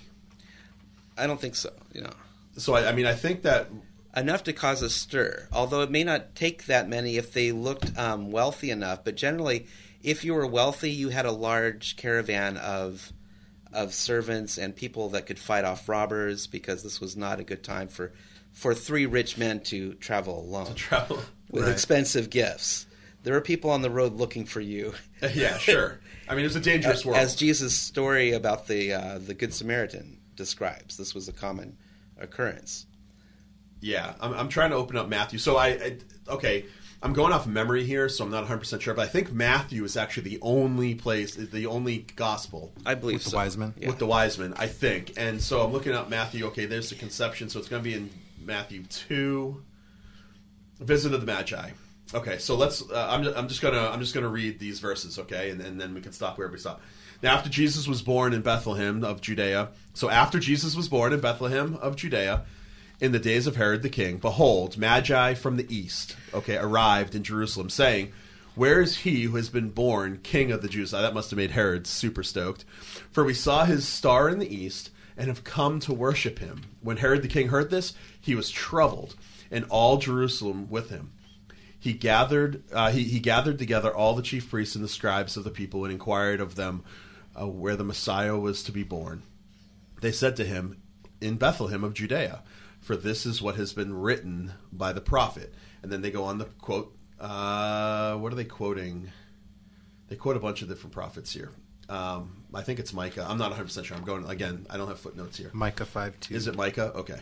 I don't think so. You know. So I, I mean, I think that enough to cause a stir. Although it may not take that many if they looked um, wealthy enough. But generally, if you were wealthy, you had a large caravan of of servants and people that could fight off robbers because this was not a good time for for three rich men to travel alone to travel. with expensive gifts. There are people on the road looking for you. yeah, sure. I mean, it's a dangerous <laughs> world. As Jesus' story about the uh, the Good Samaritan describes, this was a common occurrence. Yeah, I'm, I'm trying to open up Matthew. So I, I okay, I'm going off memory here, so I'm not 100 percent sure. But I think Matthew is actually the only place, the only gospel I believe With the wise men? Yeah. with the wise men. I think, and so I'm looking up Matthew. Okay, there's the conception, so it's going to be in Matthew two. Visit of the Magi. Okay, so let's. Uh, I'm, I'm just gonna I'm just gonna read these verses, okay, and, and then we can stop wherever we stop. Now, after Jesus was born in Bethlehem of Judea, so after Jesus was born in Bethlehem of Judea, in the days of Herod the king, behold, Magi from the east, okay, arrived in Jerusalem, saying, Where is he who has been born King of the Jews? Ah, that must have made Herod super stoked. For we saw his star in the east and have come to worship him. When Herod the king heard this, he was troubled, and all Jerusalem with him. He gathered uh, he, he gathered together all the chief priests and the scribes of the people and inquired of them uh, where the Messiah was to be born. They said to him, In Bethlehem of Judea, for this is what has been written by the prophet. And then they go on to quote, uh, what are they quoting? They quote a bunch of different prophets here. Um, I think it's Micah. I'm not 100% sure. I'm going, again, I don't have footnotes here. Micah 5 2. Is it Micah? Okay.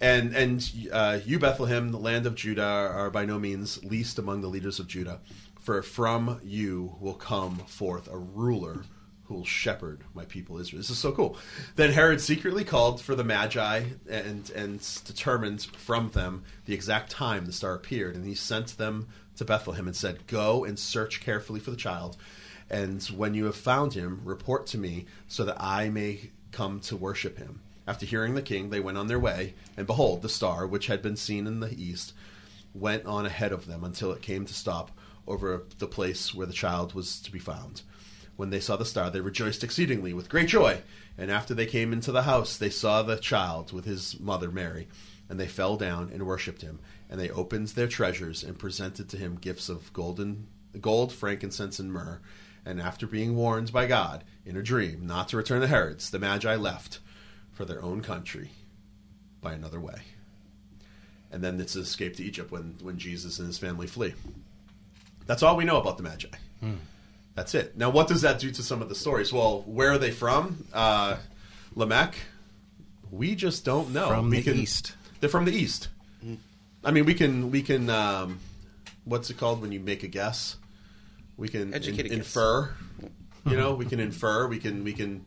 And and uh, you Bethlehem, the land of Judah, are by no means least among the leaders of Judah, for from you will come forth a ruler who will shepherd my people Israel. This is so cool. Then Herod secretly called for the Magi and and determined from them the exact time the star appeared, and he sent them to Bethlehem and said, "Go and search carefully for the child." And when you have found him, report to me so that I may come to worship him. After hearing the king, they went on their way, and behold, the star, which had been seen in the east, went on ahead of them until it came to stop over the place where the child was to be found. When they saw the star, they rejoiced exceedingly with great joy. And after they came into the house, they saw the child with his mother Mary, and they fell down and worshipped him. And they opened their treasures and presented to him gifts of golden, gold, frankincense, and myrrh. And after being warned by God in a dream not to return to Herod's, the Magi left for their own country by another way. And then it's an escape to Egypt when, when Jesus and his family flee. That's all we know about the Magi. Hmm. That's it. Now, what does that do to some of the stories? Well, where are they from? Uh, Lamech? We just don't know. From we the east. They're from the east. I mean, we can we can um, what's it called when you make a guess? We can Educated guess. infer. You know, we can infer. We can we can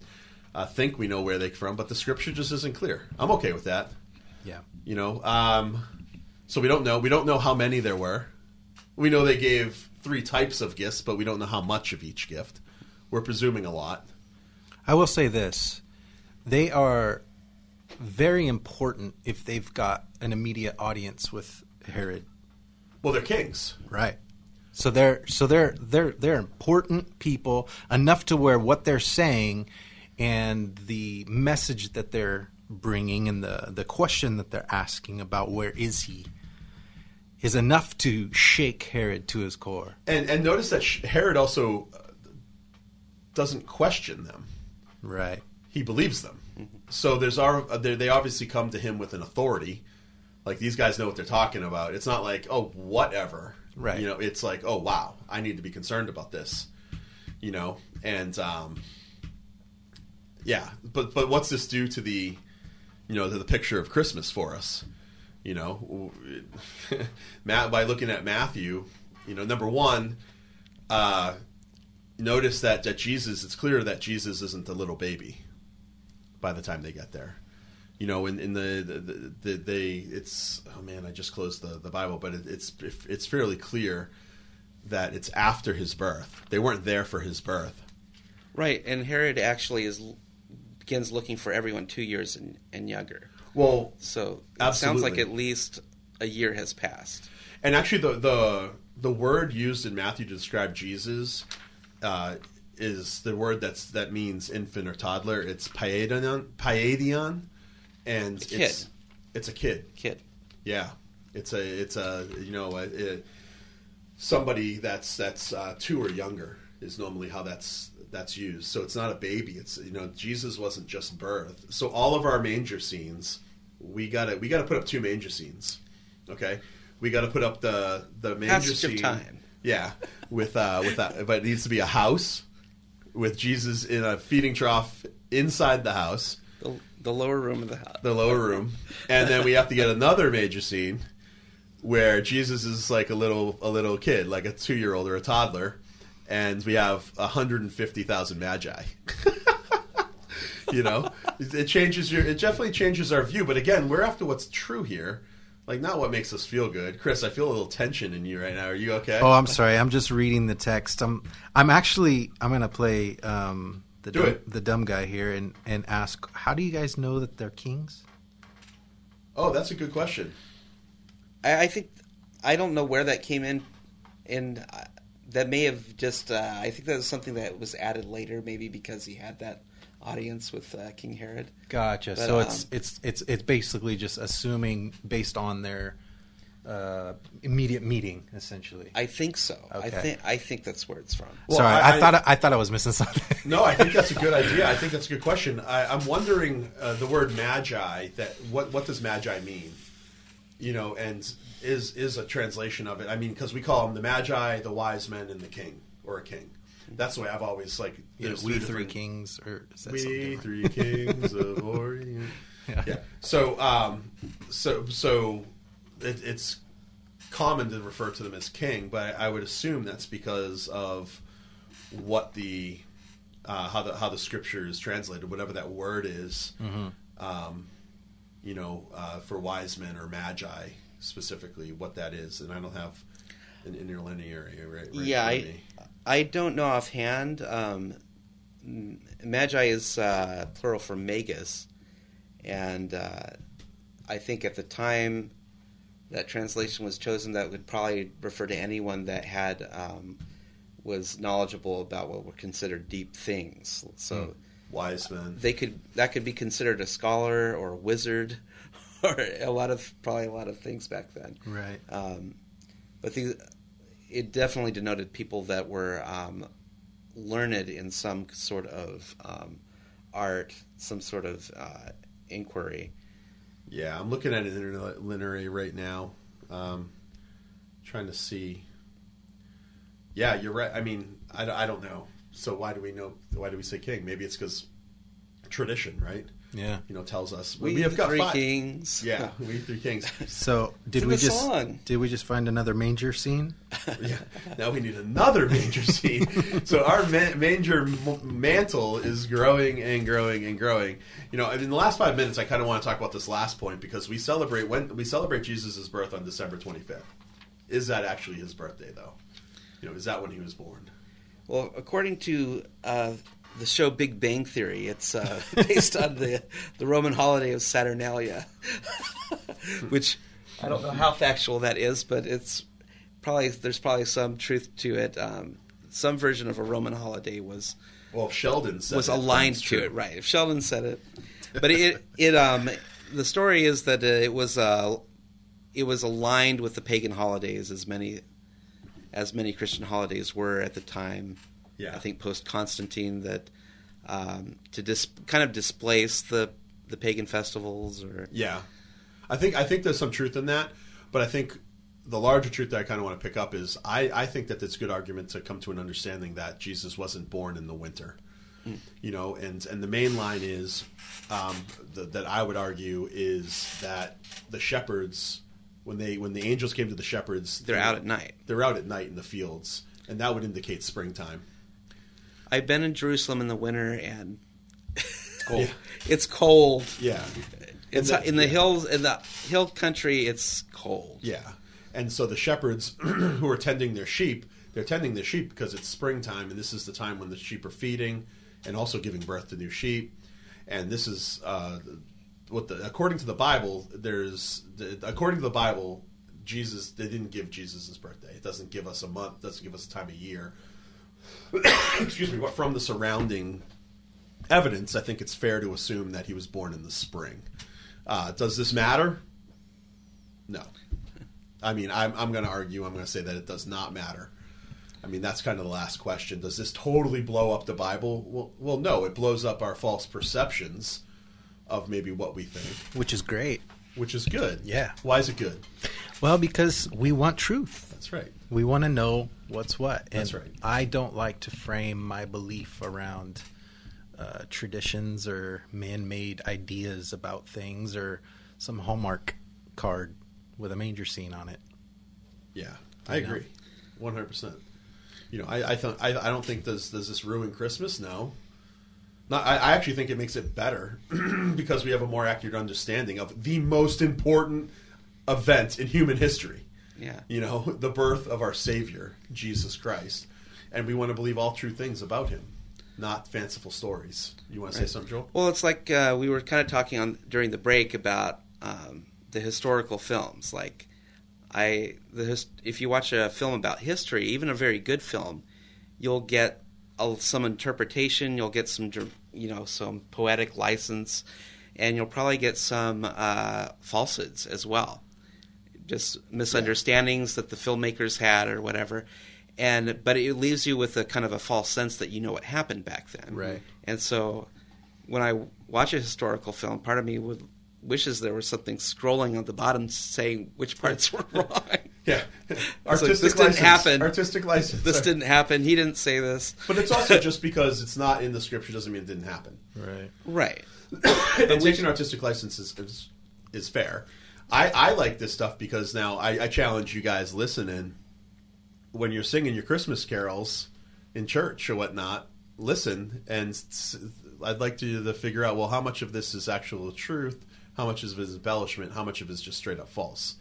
uh, think we know where they're from, but the scripture just isn't clear. I'm okay with that. Yeah. You know, um, so we don't know. We don't know how many there were. We know they gave three types of gifts, but we don't know how much of each gift. We're presuming a lot. I will say this: they are very important if they've got an immediate audience with Herod. Well, they're kings. Right. So they're so they're they're they're important people enough to where what they're saying and the message that they're bringing and the the question that they're asking about where is he is enough to shake Herod to his core. And and notice that Herod also uh, doesn't question them. Right. He believes them. So there's our uh, they they obviously come to him with an authority. Like these guys know what they're talking about. It's not like oh whatever. Right. You know, it's like oh wow, I need to be concerned about this. You know, and um, yeah, but but what's this do to the you know to the picture of Christmas for us? You know, <laughs> Matt by looking at Matthew, you know, number one, uh, notice that that Jesus. It's clear that Jesus isn't a little baby by the time they get there. You know, in, in the, the, the, the they it's oh man, I just closed the, the Bible, but it, it's it's fairly clear that it's after his birth. They weren't there for his birth. Right, and Herod actually is begins looking for everyone two years and, and younger. Well, So it sounds like at least a year has passed. And actually, the the the word used in Matthew to describe Jesus uh, is the word that's that means infant or toddler. It's paidion, paidion, and A kid. it's it's a kid. Kid. Yeah, it's a it's a you know a, a- somebody that's that's uh, two or younger is normally how that's that's used. So it's not a baby. It's you know Jesus wasn't just birth. So all of our manger scenes, we got to we got to put up two manger scenes. Okay, we got to put up the the manger Passage of scene. time. Yeah, with uh with that, but it needs to be a house with Jesus in a feeding trough inside the house The, the lower room of the house. the lower room, and then we have to get another major scene where Jesus is like a little a little kid, like a two year old or a toddler, and we have hundred and fifty thousand magi. <laughs> you know, it it changes your. It definitely changes our view. But again, we're after what's true here, like not what makes us feel good. Chris, I feel a little tension in you right now. Are you okay? Oh, I'm sorry. I'm just reading the text. I'm I'm actually I'm gonna play um, the Do dumb, it. the dumb guy here and and ask how do you guys know that they're kings? Oh, that's a good question. I, I think I don't know where that came in, and uh, that may have just. Uh, I think that was something that was added later, maybe because he had that audience with uh, King Herod. Gotcha. But, so it's um, it's it's it's basically just assuming based on their uh, immediate meeting, essentially. I think so. Okay. I think I think that's where it's from. Well, Sorry, I- I, I- thought I, I thought I was missing <laughs> something. No, I think that's a good idea. I think that's a good question. I, I'm wondering uh, the word magi. That what what does magi mean? You know, and is is a translation of it. I mean, because we call them the magi, the wise men, and the king or a king. That's the way I've always like. Yeah, we three kings, or is that We three kings of <laughs> Orient. Yeah. Yeah. So, um, so, so it, it's common to refer to them as king, but I would assume that's because of what the uh, how the how the scripture is translated, whatever that word is. Um, you know, uh, for wise men or magi specifically, what that is, and I don't have an interlinear right. right yeah, I, me. I don't know offhand. Um, Magi is uh, plural for magus, and uh, I think at the time that translation was chosen, that would probably refer to anyone that had um, was knowledgeable about what were considered deep things. So wise men. they could that could be considered a scholar or a wizard, <laughs> or a lot of probably a lot of things back then. Right. Um, but these, it definitely denoted people that were um, learned in some sort of um, art, some sort of uh, inquiry. Yeah, I'm looking at an interlinear right now, um, trying to see. Yeah, you're right. I mean, I, I don't know. So why do we know? Why do we say king? Maybe it's because tradition, right? Yeah. You know, tells us We, have got three five. kings. Yeah, we three kings. <laughs> So did we just song. did we just find another manger scene? <laughs> yeah. Now we need another manger scene. <laughs> so our ma- manger m- mantle is growing and growing and growing. You know, in the last five minutes, I kind of want to talk about this last point because we celebrate when we celebrate Jesus' birth on December 25th. Is that actually his birthday, though? You know, is that when he was born? Well, according to uh, the show Big Bang Theory, it's uh, <laughs> based on the the Roman holiday of Saturnalia, <laughs> which I don't know how factual that is, but it's probably there's probably some truth to it. Um, some version of a Roman holiday was Well, if Sheldon said was it, aligned to true. it, right? If Sheldon said it, <laughs> but it it um the story is that uh, it was uh it was aligned with the pagan holidays as many as many Christian holidays were at the time. Yeah. I think post Constantine that um, to dis- kind of displace the the pagan festivals or Yeah, I think I think there's some truth in that, but I think the larger truth that I kind of want to pick up is I, I think that it's a good argument to come to an understanding that Jesus wasn't born in the winter. You know, and and the main line is um, the, that I would argue is that the shepherds when they when the angels came to the shepherds they're out at night. they're out at night in the fields and that would indicate springtime. I've been in Jerusalem in the winter and it's cold. It's cold. Yeah, It's the- in the yeah. hills in the hill country. It's cold. Yeah. And so the shepherds <clears throat> who are tending their sheep, they're tending their sheep because it's springtime and this is the time when the sheep are feeding and also giving birth to new sheep. And this is uh, what the according to the Bible, there's the, according to the Bible, Jesus they didn't give Jesus his birthday. It doesn't give us a month, doesn't give us a time of year. <coughs> Excuse me, but from the surrounding evidence, I think it's fair to assume that he was born in the spring. Uh, does this matter? No. I mean, I'm, I'm going to argue, I'm going to say that it does not matter. I mean, that's kind of the last question. Does this totally blow up the Bible? Well, well, no, it blows up our false perceptions of maybe what we think, Which is great. which is good. Yeah. Why is it good? Well, because we want truth. That's right. We want to know what's what. And That's right. I don't like to frame my belief around uh, traditions or man-made ideas about things or some Hallmark card with a manger scene on it. Yeah, I agree, one hundred percent. You know, I I, th- I I don't think does does this ruin Christmas? No. I, I actually think it makes it better <clears throat> because we have a more accurate understanding of the most important event in human history. Yeah. You know, the birth of our Savior, Jesus Christ. And we want to believe all true things about him, not fanciful stories. You want to say something, Joel? Well, it's like uh, we were kind of talking on during the break about um, the historical films. Like, I the if you watch a film about history, even a very good film, you'll get some interpretation. You'll get some, dr- you know, some poetic license, and you'll probably get some uh, falsehoods as well, just misunderstandings that the filmmakers had or whatever. And but it leaves you with a kind of a false sense that you know what happened back then. Right. And so when I watch a historical film, part of me would wishes there was something scrolling on the bottom saying which parts were <laughs> wrong. Yeah. <laughs> artistic like, this didn't happen. Artistic license. This didn't happen. He didn't say this. But it's also just because it's not in the scripture doesn't mean it didn't happen. Right. Right. <coughs> and taking artistic license is, is, is fair. I, I like this stuff because now I, I challenge you guys listening when you're singing your Christmas carols in church or whatnot. Listen, and I'd like to, to figure out well how much of this is actual truth, how much of it is embellishment, how much of it is just straight up false.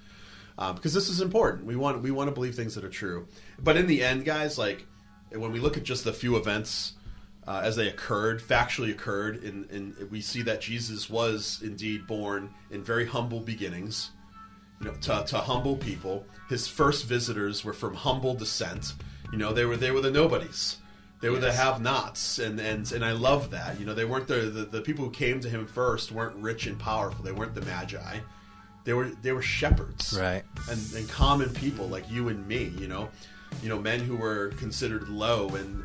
Um, because this is important. We want we want to believe things that are true. But in the end, guys, like when we look at just the few events uh, as they occurred, factually occurred, and, and we see that Jesus was indeed born in very humble beginnings, you know, to, to humble people. His first visitors were from humble descent. You know, they were they were the nobodies. They were the have-nots, and, and and I love that. You know, they weren't the, the the people who came to him first weren't rich and powerful. They weren't the magi. They were they were shepherds, Right. and, and common people like you and me. You know, you know, men who were considered low and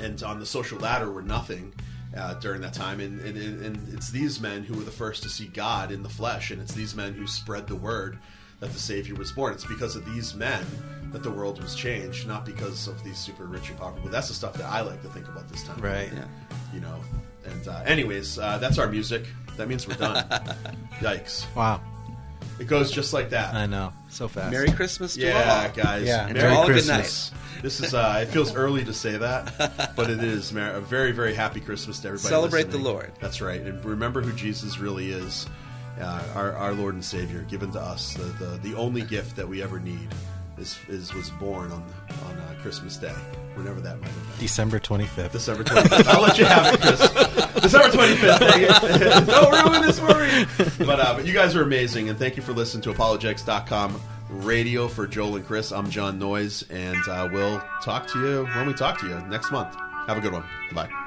and on the social ladder were nothing uh, during that time. And, and, and it's these men who were the first to see God in the flesh, and it's these men who spread the word that the Savior was born. It's because of these men that the world was changed, not because of these super rich and powerful. That's the stuff that I like to think about this time. Right. Yeah. You know. And uh, anyways, uh, that's our music. That means we're done. <laughs> Yikes! Wow. It goes just like that. I know. So fast. Merry Christmas to Yeah, all. guys. Yeah. And Merry to all a good Christmas. This is uh, it feels early to say that, <laughs> but it is Mer- a very very happy Christmas to everybody. Celebrate listening. the Lord. That's right, and remember who Jesus really is, uh, our our Lord and Savior, given to us. The, the the only gift that we ever need is is was born on on uh, Christmas Day, whenever that might have been. December 25th. December 25th. I'll let you have it, Chris. December 25th. <laughs> Don't ruin this for me. But, uh, but you guys are amazing, and thank you for listening to apologetics.com radio for Joel and Chris. I'm John Noyes, and uh, we'll talk to you when we talk to you next month. Have a good one. Bye.